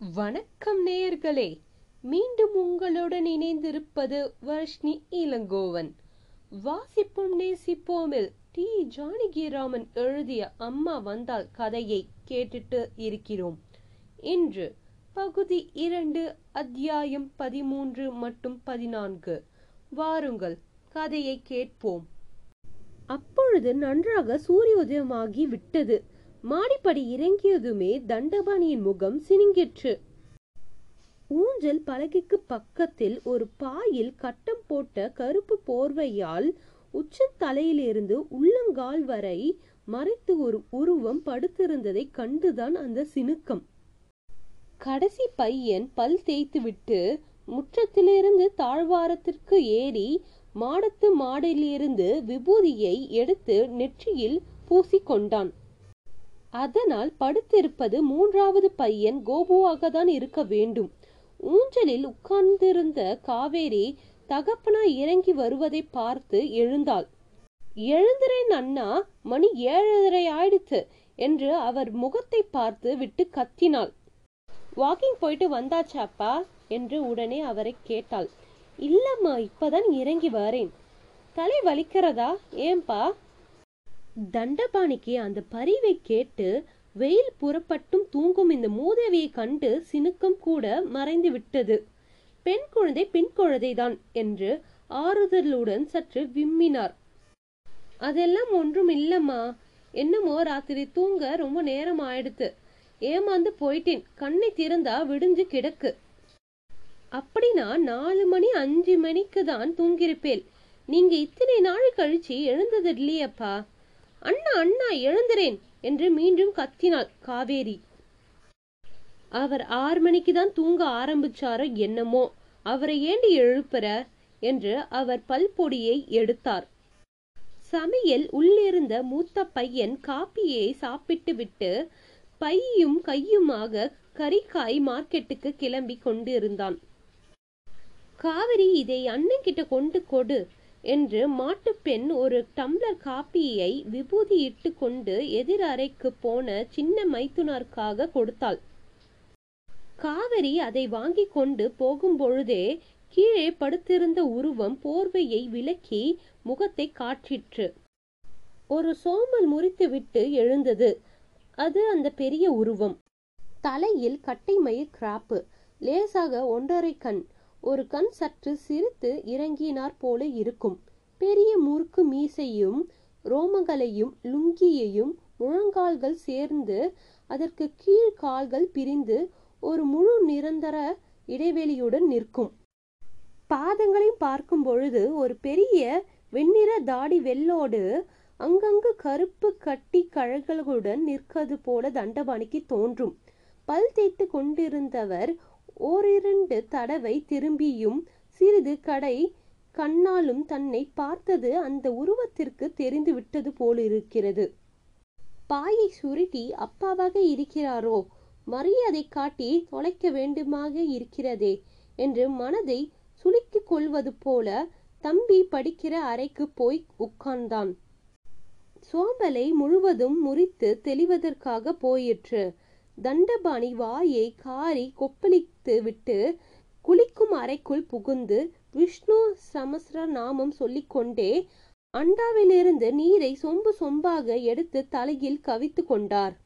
வணக்கம் நேயர்களே மீண்டும் உங்களுடன் இணைந்திருப்பது வர்ஷ்ணி இளங்கோவன். வாசிப்போம் நேசிப்போமில் டி. ஜானகிராமன் எழுதிய அம்மா வந்தால் கதையை கேட்டுட்டு இருக்கிறோம். இன்று பகுதி இரண்டு அத்தியாயம் பதிமூன்று மற்றும் பதினான்கு. வாருங்கள் கதையை கேட்போம். அப்பொழுது நன்றாக சூரிய உதயமாகி விட்டது. மாடிப்படி இறங்கியதுமே தண்டபாணியின் முகம் சினிங்கிற்று. ஊஞ்சல் பலகைக்கு பக்கத்தில் ஒரு பாயில் கட்டம் போட்ட கருப்பு போர்வையால் உச்சந்தலையிலிருந்து உள்ளங்கால் வரை மறைத்து ஒரு உருவம் படுத்திருந்ததை கண்டுதான் அந்த சினுக்கம். கடைசி பையன் பல் தேய்த்துவிட்டு முற்றத்திலிருந்து தாழ்வாரத்திற்கு ஏறி மாடத்து மாடிலிருந்து விபூதியை எடுத்து நெற்றியில் பூசிக்கொண்டான். அதனால் படுத்திருப்பது மூன்றாவது பையன் கோபுவாக தான் இருக்க வேண்டும். ஊஞ்சலில் உட்கார்ந்திருந்த காவேரி தகப்பனா இறங்கி வருவதை பார்த்து எழுந்தாள். எழுந்துறேன் அண்ணா மணி ஏழரை ஆயிடுத்து என்று அவர் முகத்தை பார்த்து விட்டு கத்தினாள். வாக்கிங் போயிட்டு வந்தாச்சாப்பா என்று உடனே அவரை கேட்டாள். இல்லம்மா இப்பதான் இறங்கி வரேன். தலை வலிக்கிறதா? ஏன்பா? தண்டபாணிக்கு அந்த பரிவை கேட்டு வெயில் புறப்பட்டும் தூங்கும் இந்த மூதேவியை கண்டு சினுக்கம் கூட மறைந்து விட்டது. பெண் குழந்தை பெண் குழந்தைதான் என்று ஆறுதலுடன் சற்று விம்மினார். அதெல்லாம் ஒன்றும் இல்லம்மா. என்னமோ ராத்திரி தூங்க ரொம்ப நேரம் ஆயிடுத்து. ஏமாந்து போயிட்டேன். கண்ணை திறந்தா விடிஞ்சு கிடக்கு. அப்படின்னா நாலு மணி அஞ்சு மணிக்கு தான் தூங்கியிருப்பேன் நீங்க இத்தனை நாள் கழிச்சு எழுந்தது இல்லையப்பா அண்ணா அண்ணா எழுந்துறேன் என்று மீண்டும் கத்தினாள் காவேரி. அவர் ஆறு மணிக்கு தான் தூங்க ஆரம்பிச்சாரோ என்னமோ அவரை ஏண்டி எழுப்புற என்று அவர் பல்பொடியை எடுத்தார். சமையல் உள்ளிருந்த மூத்த பையன் காப்பியை சாப்பிட்டு விட்டு பையும் கையுமாக கறிக்காய் மார்க்கெட்டுக்கு கிளம்பி கொண்டிருந்தான். காவிரி இதை அண்ணன் கிட்ட கொண்டு கொடு என்று மாட்டுப்பெண் ஒரு டம்ளர் காப்பியை விபூதி இட்டு கொண்டு எதிர் அறைக்கு போன சின்ன மைத்துனருக்காக கொடுத்தாள். காவிரி அதை வாங்கி கொண்டு போகும்பொழுதே கீழே படுத்திருந்த உருவம் போர்வையை விலக்கி முகத்தை காற்றிற்று ஒரு சோம்பல் முறித்துவிட்டு எழுந்தது. அது அந்த பெரிய உருவம். தலையில் கட்டை மயிர் கிராப்பு. லேசாக ஒன்றரை கண். ஒரு கண் சற்று சிரித்து இறங்கினார் போல இருக்கும். பெரிய முறுக்கு மீசையும் ரோமங்களையும் லுங்கியையும் முழங்கால்கள் சேர்ந்து அதற்கு கீழ் கால்கள் பிரிந்து ஒரு முழு நிரந்தர இடைவெளியுடன் நிற்கும். பாதங்களையும் பார்க்கும் பொழுது ஒரு பெரிய வெண்ணிற தாடி வெள்ளோடு அங்கங்கு கருப்பு கட்டி கழல்களுடன் நிற்கிறது போல தண்டபாணிக்கு தோன்றும். பல் தேய்த்து கொண்டிருந்தவர் ஓரிரண்டு தடவை திரும்பியும் சிறிது கடை கண்ணாலும் தன்னை பார்த்தது அந்த உருவத்திற்கு தெரிந்து விட்டது போலிருக்கிறது. பாயை சுருட்டி அப்பாவாக இருக்கிறாரோ? மரியாதை காட்டி தொலைக்க வேண்டுமாக இருக்கிறதே என்று மனதை சுலுக்கிக் கொள்வது போல தம்பி படிக்கிற அறைக்கு போய் உட்கார்ந்தான். சோம்பலை முழுவதும் முறித்து தெளிவதற்காக போயிற்று. தண்டபாணி வாயை காரி கொப்பளித்து விட்டு குளிக்கும் அறைக்குள் புகுந்து விஷ்ணு சமஸ்ர நாமம் சொல்லிக்கொண்டே அண்டாவிலிருந்து நீரை சொம்பு சொம்பாக எடுத்து தலையில் கவித்து கொண்டார்.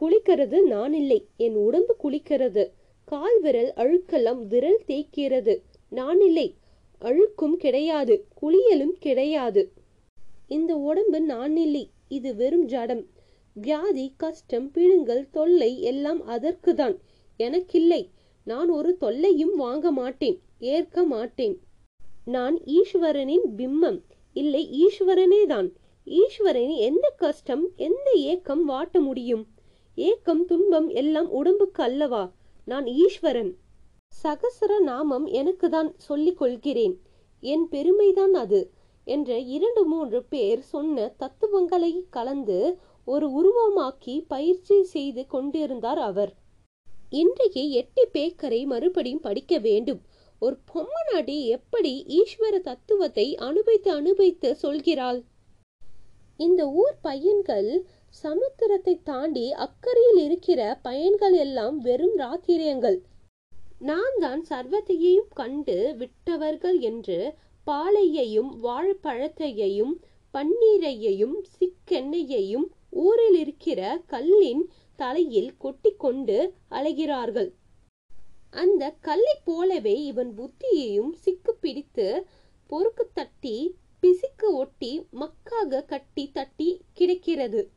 குளிக்கிறது நான் இல்லை. என் உடம்பு குளிக்கிறது. கால் விரல் அழுக்கெல்லாம் விரல் தேய்க்கிறது. நான் இல்லை. அழுக்கும் கிடையாது. குளியலும் கிடையாது. இந்த உடம்பு நான் இல்லை. இது வெறும் ஜடம். வியாதி கஷ்டம் பிழுங்கல் தொல்லை எல்லாம் அதற்குதான். எனக்கில்லை. நான் ஒரு தொல்லையும் வாங்க மாட்டேன் ஏற்க மாட்டேன். நான் ஈஸ்வரனின் பிம்மம் இல்லை ஈஸ்வரனே தான் ஈஸ்வரனின் எந்த கஷ்டம் எந்த ஏக்கம் வாட்ட முடியும்? ஏக்கம் துன்பம் எல்லாம் உடம்புக்கு அல்லவா? நான் ஈஸ்வரன். சகசர நாமம் எனக்கு தான் சொல்லிக் கொள்கிறேன். என் பெருமைதான் அது. என்ற இரண்டு மூன்று பேர் சொன்ன தத்துவங்களை கலந்து ஒரு உருவமாக்கி பயிற்சி செய்து கொண்டிருந்தார் அவர். இன்றைக்கு எட்டி பேக்கரை மறுபடியும் படிக்க வேண்டும். ஒரு பொம்மநாடி எப்படி ஈஸ்வர தத்துவத்தை அனுபவித்து அனுபவித்து சொல்கிறாள்? இந்த ஊர் பையன்கள் சமுத்திரத்தை தாண்டி அக்கறையில் இருக்கிற பயன்கள் எல்லாம் வெறும் ராத்திரியங்கள். நான் தான் சர்வத்தையையும் கண்டு விட்டவர்கள் என்று பாலையையும் வாழைப்பழத்தையையும் பன்னீரையையும் சிக்கெண்ணெயையும் ஊரில் இருக்கிற கல்லின் தலையில் கொட்டி கொண்டு அலைகிறார்கள். அந்த கல்லை போலவே இவன் புத்தியையும் சிக்கு பிடித்து பொறுக்கு தட்டி பிசிக்கு ஒட்டி மக்காக கட்டி தட்டி கிடைக்கிறது.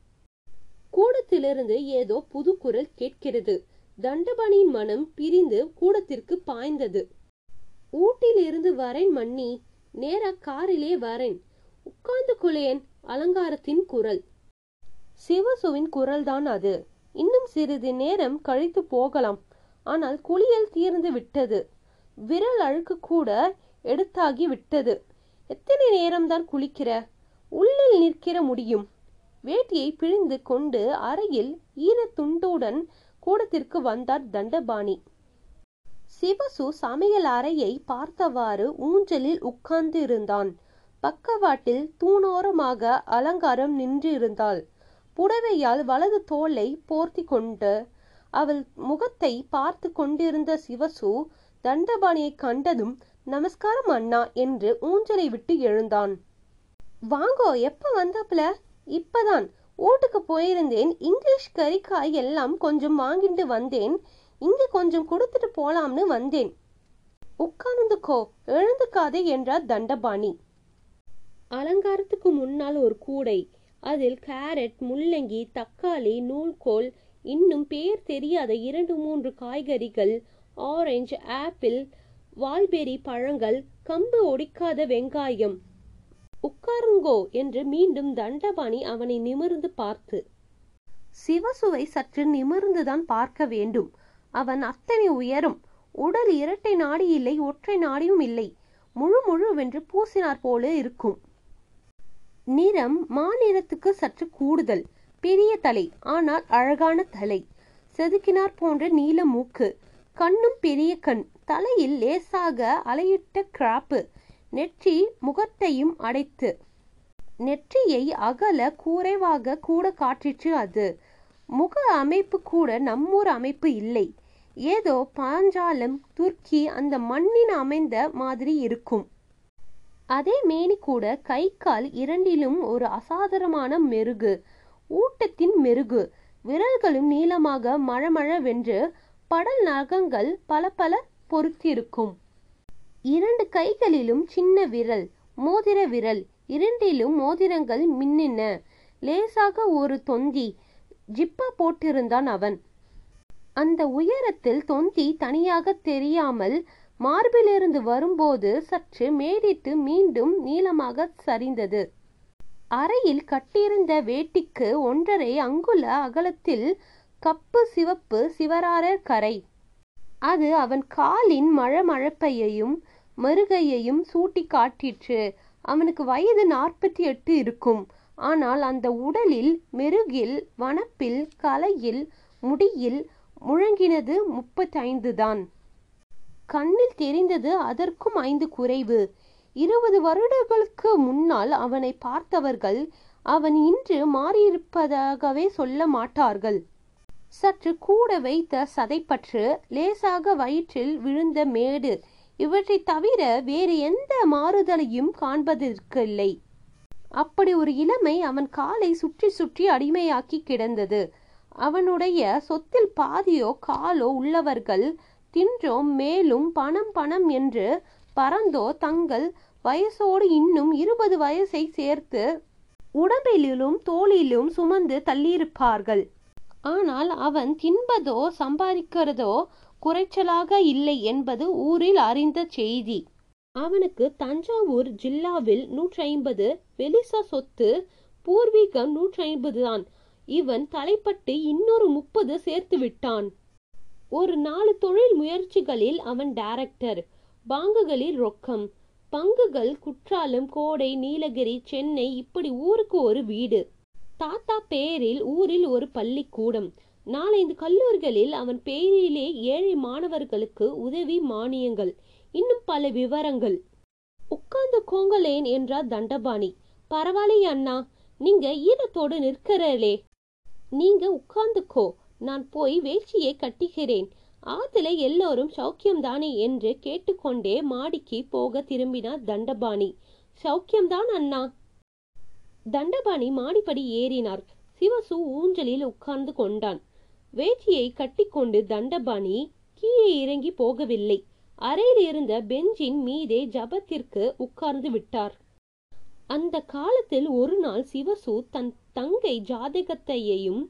கூடத்திலிருந்து ஏதோ புது குரல் கேட்கிறது. தண்டபாணியின் மனம் பிரிந்து கூடத்திற்கு பாய்ந்தது. ஊட்டிலிருந்து வரேன் மன்னி. நேரா காரிலே வரேன். உட்கார்ந்து கொள்ளேன் அலங்காரத்தின் குரல். சிவசுவின் குரல்தான் அது. இன்னும் சிறிது நேரம் கழித்து போகலாம். ஆனால் குளியல் தீர்ந்து விட்டது. விரல் அழுக்கு கூட எடுத்தாகி விட்டது. எத்தனை நேரம்தான் குளிக்கிற? உள்ளில் நிற்கிற முடியும். வேட்டியை பிழிந்து கொண்டு அறையில் ஈரத்துண்டுடன் கூடத்திற்கு வந்தார் தண்டபாணி. சிவசு சமையல் அறையை பார்த்தவாறு ஊஞ்சலில் உட்கார்ந்து இருந்தான் பக்கவாட்டில் தூணோரமாக அலங்காரம் நின்றிருந்தாள். புடவையால் வலது தோலை போர்த்தி கொண்டு அவள் முகத்தை பார்த்து கொண்டிருந்த சிவசு தண்டபாணியை கண்டதும் நமஸ்காரம் அண்ணா என்று ஊஞ்சலை விட்டு எழுந்தான். வாங்கோ எப்ப வந்தாப்ல இப்பதான். ஓட்டுக்கு போயிருந்தேன். இங்கிலீஷ் கறிக்காய் எல்லாம் கொஞ்சம் வாங்கிட்டு வந்தேன். இங்கே கொஞ்சம் கொடுத்துட்டு போலாம்னு வந்தேன். உட்கார்ந்துக்கோ. எழுந்துக்காதே என்றார் தண்டபாணி. அலங்காரத்துக்கு முன்னால் ஒரு கூடை. அதில் கேரட் முள்ளங்கி தக்காளி நூல்கோல் இன்னும் பேர் தெரியாத இரண்டு மூன்று காய்கறிகள் ஆரஞ்சு ஆப்பிள் வால்பெரி பழங்கள் கம்பு ஒடிக்காத வெங்காயம். உட்காருங்கோ என்று மீண்டும் தண்டபாணி அவனை நிமிர்ந்து பார்த்து. சிவசுவை சற்று நிமிர்ந்துதான் பார்க்க வேண்டும். அவன் அத்தனை உயரும். உடல் இரட்டை நாடி இல்லை ஒற்றை நாடியும் இல்லை. முழு முழுவென்று பூசினார் போல இருக்கும். நிறம் மாநிறத்துக்கு சற்று கூடுதல். பெரிய தலை ஆனால் அழகான தலை. செதுக்கினார் போன்ற நீல மூக்கு. கண்ணும் பெரிய கண். தலையில் லேசாக அலையிட்ட கிராப்பு. நெற்றி முகத்தையும் அடைத்து. நெற்றியை அகல குறைவாக கூட காற்றிற்று அது. முக அமைப்பு கூட நம்மூர் அமைப்பு இல்லை. ஏதோ பாஞ்சாலம் துர்க்கி அந்த மண்ணின் அமைந்த மாதிரி இருக்கும். அதே மேனி கூட கை கால் இரண்டிலும் ஒரு அசாதாரணமான மெருகு. ஊட்டத்தின் மெருகு. விரல்களும் நீளமாக மழமழவென்று படல் நகங்கள் பல பல பொருத்திருக்கும் இரண்டு கைகளிலும் சின்ன விரல் மோதிர விரல். இரண்டிலும் மோதிரங்கள் மின்னின. லேசாக ஒரு தொந்தி. ஜிப்பா போட்டிருந்தான் அவன். அந்த உயரத்தில் தொந்தி தனியாக தெரியாமல் மார்பிலிருந்து வரும்போது சற்று மேடிட்டு மீண்டும் நீளமாக சரிந்தது. அறையில் கட்டியிருந்த வேட்டிக்கு ஒன்றரை அங்குல அகலத்தில் கப்பு சிவப்பு சிவராரர் கரை. அது அவன் காலின் மழமழப்பையையும் மருகையையும் சூட்டி காட்டிற்று. அவனுக்கு வயது நாற்பத்தி எட்டு இருக்கும். ஆனால் அந்த உடலில் மெருகில் வனப்பில் கலையில் முடியில் முழங்கினது முப்பத்தைந்து தான் கண்ணில் தெரிந்தது அதற்கும் ஐந்து குறைவு. இருபது வருடங்களுக்கு முன்னால் அவனை பார்த்தவர்கள் அவன் இன்று மாறியிருப்பதாகவே சொல்ல மாட்டார்கள். சற்று கூட வைத்த சதைப்பற்று லேசாக வயிற்றில் விழுந்த மேடு இவற்றை தவிர வேறு எந்த மாறுதலையும் காண்பதற்கில்லை. அப்படி ஒரு இளமை அவன் காலை சுற்றி சுற்றி அடிமையாக்கி கிடந்தது. அவனுடைய சொத்தில் பாதியோ காலோ உள்ளவர்கள் தின்றோம் மேலும் பணம் பணம் என்று பறந்தோ தங்கள் வயசோடு இன்னும் இருபது வயசை சேர்த்து உடம்பிலும் தோளிலும் சுமந்து தள்ளியிருப்பார்கள். ஆனால் அவன் தின்பதோ சம்பாதிக்கிறதோ குறைச்சலாக இல்லை என்பது ஊரில் அறிந்த செய்தி. அவனுக்கு தஞ்சாவூர் ஜில்லாவில் நூற்றி ஐம்பது வெலிசா சொத்து பூர்வீகம் நூற்றி ஐம்பது தான். இவன் தலைப்பட்டு இன்னொரு முப்பது சேர்த்து விட்டான். ஒரு நாலு தொழில் முயற்சிகளில் அவன் டைரக்டர் பாங்குகளில் ரொக்கம். பங்குகள் குற்றாலம் கோடை நீலகிரி சென்னை இப்படி ஊருக்கு ஒரு வீடு. தாத்தா பேரில் ஊரில் ஒரு பள்ளிக்கூடம். நாலைந்து கல்லூரிகளில் அவன் பெயரிலே ஏழை மாணவர்களுக்கு உதவி மானியங்கள். இன்னும் பல விவரங்கள். உட்கார்ந்து கோங்கலேன் என்றார் தண்டபாணி. பரவாயில்ல அண்ணா நீங்க ஈரத்தோடு நிற்கிறலே நீங்க உட்கார்ந்துக்கோ. நான் போய் வேஷ்டியை கட்டுகிறேன். ஆத்துல எல்லோரும் சௌக்கியம்தானே என்று கேட்டுக்கொண்டே மாடிக்கு போக திரும்பினார் தண்டபாணி. சௌக்கியம்தான் அண்ணா. தண்டபாணி மாடிப்படி ஏறினார். சிவசு ஊஞ்சலில் உட்கார்ந்து கொண்டான். வேட்டியை கட்டிக்கொண்டு தண்டபாணி கீழே இறங்கி போகவில்லை. அறையில் இருந்த பெஞ்சின் மீதே ஜபத்திற்கு உட்கார்ந்து விட்டார். அந்த காலத்தில் ஒரு நாள் சிவசு தன் தங்கை ஜாதகத்தையையும்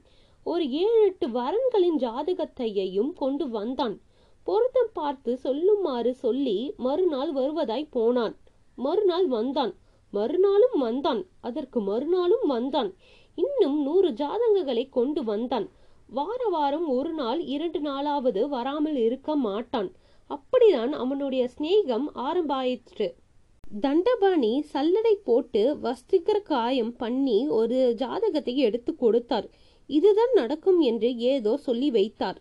ஒரு ஏழு எட்டு வரன்களின் ஜாதகத்தையையும் கொண்டு வந்தான். பொருத்தம் பார்த்து சொல்லுமாறு சொல்லி மறுநாள் வருவதாய் போனான். மறுநாள் வந்தான். மறுநாளும் வந்தான். அதற்கு மறுநாளும் வந்தான். இன்னும் நூறு ஜாதகங்களை கொண்டு வந்தான். வார வாரம் ஒரு நாள் இரண்டு நாளாவது வராமல் இருக்க மாட்டான். அப்படிதான் அவனுடைய சிநேகம் ஆரம்பாயிற்று. தண்டபாணி சல்லடை போட்டு வஸ்திகர காயம் பண்ணி ஒரு ஜாதகத்தை எடுத்து கொடுத்தார். இதுதான் நடக்கும் என்று ஏதோ சொல்லி வைத்தார்.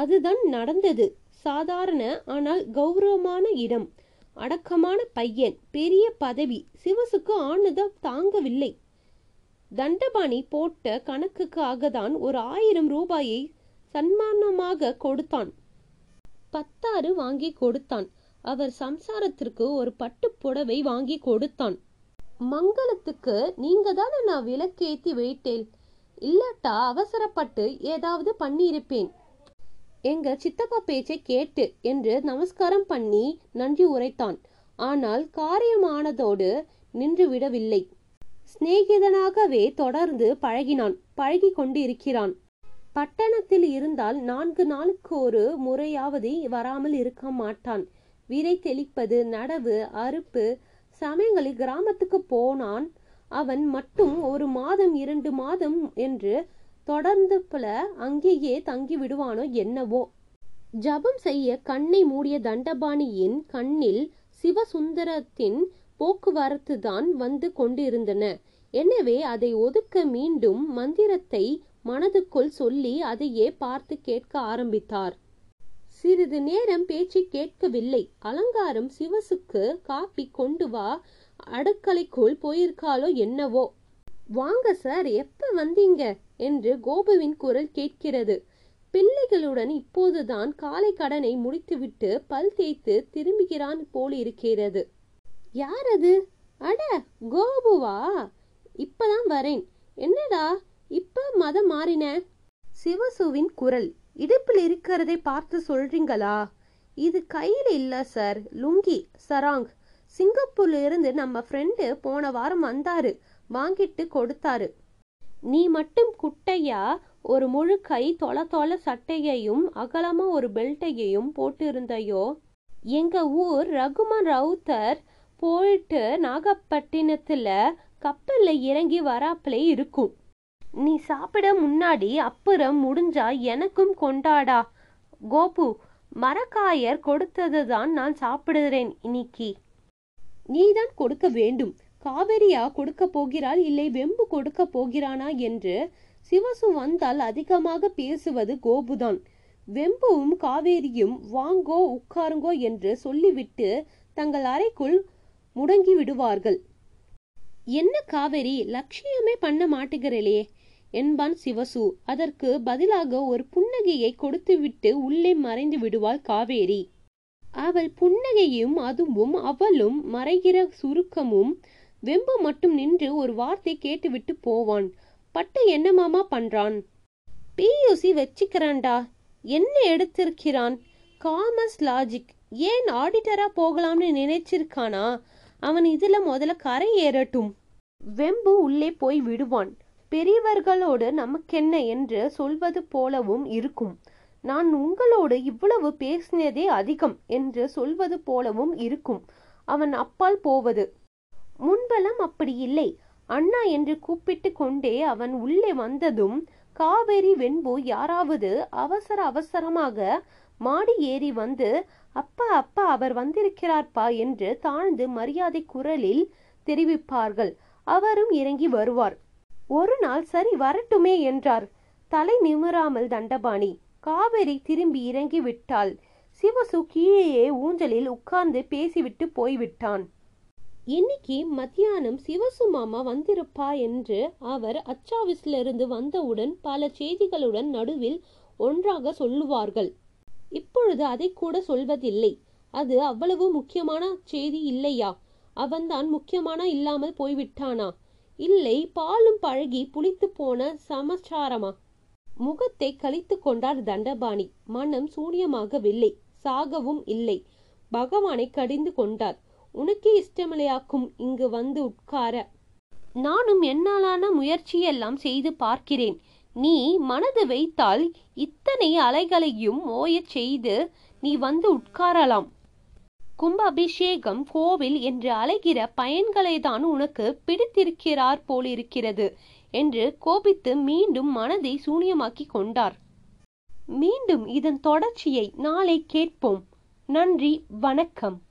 அதுதான் நடந்தது. சாதாரண ஆனால் கௌரவமான இடம். அடக்கமான பையன் பெரிய பதவி. சிவசுக்கு ஆனதம் தாங்கவில்லை. தண்டபாணி போட்ட கணக்குக்காக தான் ஒரு ஆயிரம் ரூபாயை சன்மானமாக கொடுத்தான். பத்தாறு வாங்கி கொடுத்தான். அவர் சம்சாரத்திற்கு ஒரு பட்டு புடவை வாங்கி கொடுத்தான். மங்களத்துக்கு நீங்க தானே நான் விளக்கேத்தி வைட்டேன் இல்லாட்டா அவசரப்பட்டு ஏதாவது பண்ணியிருப்பேன். எங்க சித்தப்பா பேச்சை கேட்டு என்று நமஸ்காரம் பண்ணி நன்றி உரைத்தான். ஆனால் காரியமானதோடு நின்று விடவில்லை சிநேகிதனாகவே தொடர்ந்து பழகினான். பழகி கொண்டு இருக்கிறான் பட்டணத்தில் இருந்தால் நான்கு நாளுக்கு ஒரு முறையாவது வராமல் இருக்க மாட்டான். விரை தெளிப்பது நடவு அறுப்பு சமயங்களில் கிராமத்துக்கு போனான். அவன் மட்டும் ஒரு மாதம் இரண்டு மாதம் என்று தொடர்ந்து பல அங்கேயே தங்கி விடுவானோ என்னவோ. ஜபம் செய்ய கண்ணை மூடிய தண்டபாணியின் கண்ணில் சிவசுந்தரத்தின் போக்குவரத்து தான் வந்து கொண்டிருந்தன. எனவே அதை ஒதுக்க மீண்டும் மந்திரத்தை மனதுக்குள் சொல்லி அதையே பார்த்து கேட்க ஆரம்பித்தார். சிறிது நேரம் பேச்சு கேட்கவில்லை. அலங்காரம் சிவசுக்கு காப்பி கொண்டு வா அடுக்கலைக்குள் போயிருக்காளோ என்னவோ. வாங்க சார் எப்ப வந்தீங்க? என்று கோபுவின் குரல் கேட்கிறது. பிள்ளைகளுடன் இப்போதுதான் காலை கடனை முடித்துவிட்டு பல் தேய்த்து திரும்புகிறான் போலிருக்கிறது. யார் அது? அட கோபுவா? இப்பதான் வரேன். என்னடா இப்ப மதம் மாறின? சிவசுவின் குரல். இடுப்பில் இருக்கிறதை பார்த்து சொல்றீங்களா? இது கையில இல்ல சார். லுங்கி சராங். சிங்கப்பூர்ல இருந்து நம்ம ஃப்ரெண்டு போன வாரம் வந்தாரு. வாங்கிட்டு கொடுத்தாரு. நீ மட்டும் குட்டையா? ஒரு முழு கை தொலை தொலை சட்டையையும் அகலமா ஒரு பெல்ட்டையையும் போட்டு இருந்தையோ எங்க ஊர் ரகுமான் ரவுத்தர் போயிட்டு நாகப்பட்டினத்துல கப்பல்ல இறங்கி வராப்பிலே இருக்கும். நீ சாப்பிட முன்னாடி அப்புறம் முடிஞ்சா எனக்கும் கொண்டாடா. கோபு மரக்காயர் கொடுத்ததுதான் நான் சாப்பிடுறேன் இன்னைக்கு. நீதான் கொடுக்க வேண்டும். காவேரியா கொடுக்க போகிறாள்? இல்லை வெம்பு கொடுக்க போகிறானா? என்று சிவசு வந்தால் அதிகமாக பேசுவது கோபுதான். வெம்புவும் காவேரியும் வாங்கோ உட்காருங்கோ என்று சொல்லிவிட்டு தங்கள் அறைக்குள் முடங்கி விடுவார்கள் என்ன காவேரி லட்சியமே பண்ண மாட்டுகிறளே என்பான் சிவசு. அதற்கு பதிலாக ஒரு புன்னகையை கொடுத்துவிட்டு உள்ளே மறைந்து விடுவாள் காவேரி. அவள் புன்னகையும் அதுவும் அவளும் மறைகிற சுருக்கமும் வெம்பு மட்டும் நின்று ஒரு வார்த்தை கேட்டுவிட்டு போவான். பட்டு என்ன மாமா பண்றான்? பியூசி வச்சுக்கிறான்டா. என்ன எடுத்திருக்கிறான்? Commerce logic. ஏன் ஆடிட்டரா போகலாம்னு நினைச்சிருக்கானா? அவன் இதுல முதல்ல கரை ஏறட்டும். வெம்பு உள்ளே போய் விடுவான். பெரியவர்களோடு நமக்கென்ன என்று சொல்வது போலவும் இருக்கும். நான் உங்களோடு இவ்வளவு பேசினதே அதிகம் என்று சொல்வது போலவும் இருக்கும். அவன் அப்பால் போவது. முன்பெல்லாம் அப்படி இல்லை. அண்ணா என்று கூப்பிட்டு கொண்டே அவன் உள்ளே வந்ததும் காவேரி வெண்பு யாராவது அவசர அவசரமாக மாடி ஏறி வந்து அப்பா அப்பா அவர் வந்திருக்கிறார்ப்பா என்று தாழ்ந்து மரியாதை குரலில் தெரிவிப்பார்கள். அவரும் இறங்கி வருவார். ஒரு நாள் சரி வரட்டுமே என்றார். தலை நிமிராமல் தண்டபாணி. காவேரி திரும்பி இறங்கி விட்டாள். சிவசு கீழேயே ஊஞ்சலில் உட்கார்ந்து பேசிவிட்டு போய்விட்டான். இன்னைக்கு மத்தியானம் சிவசு மாமா வந்திருப்பா என்று அவர் அச்சாவிஸ்லிருந்து வந்தவுடன் பல செய்திகளுடன் நடுவில் ஒன்றாக சொல்லுவார்கள். இப்பொழுது அதை கூட சொல்வதில்லை. அது அவ்வளவு முக்கியமான செய்தி இல்லையா? அவன்தான் முக்கியமான இல்லாமல் போய்விட்டானா? இல்லை பாலும் பழகி புளித்து போன சமச்சாரமா முகத்தை கழித்து கொண்டார் தண்டபாணி. மனம் சூனியமாகவில்லை. சாகவும் இல்லை. பகவானை கடிந்து கொண்டார். உனக்கே இஷ்டமில்லையாக்கும் இங்கு வந்து உட்கார. நானும் என்னாலான முயற்சியெல்லாம் செய்து பார்க்கிறேன். நீ மனது வைத்தால் இத்தனை அலைகளையும் ஓயச் செய்து நீ வந்து உட்காரலாம். கும்ப அபிஷேகம் கோவில் என்று அலைகிற பயன்களை தான் உனக்கு பிடித்திருக்கிறார் போலிருக்கிறது. என்று கோபித்து மீண்டும் மனதை சூனியமாக்கி கொண்டார். மீண்டும் இதன் தொடர்ச்சியை நாளை கேட்போம். நன்றி வணக்கம்.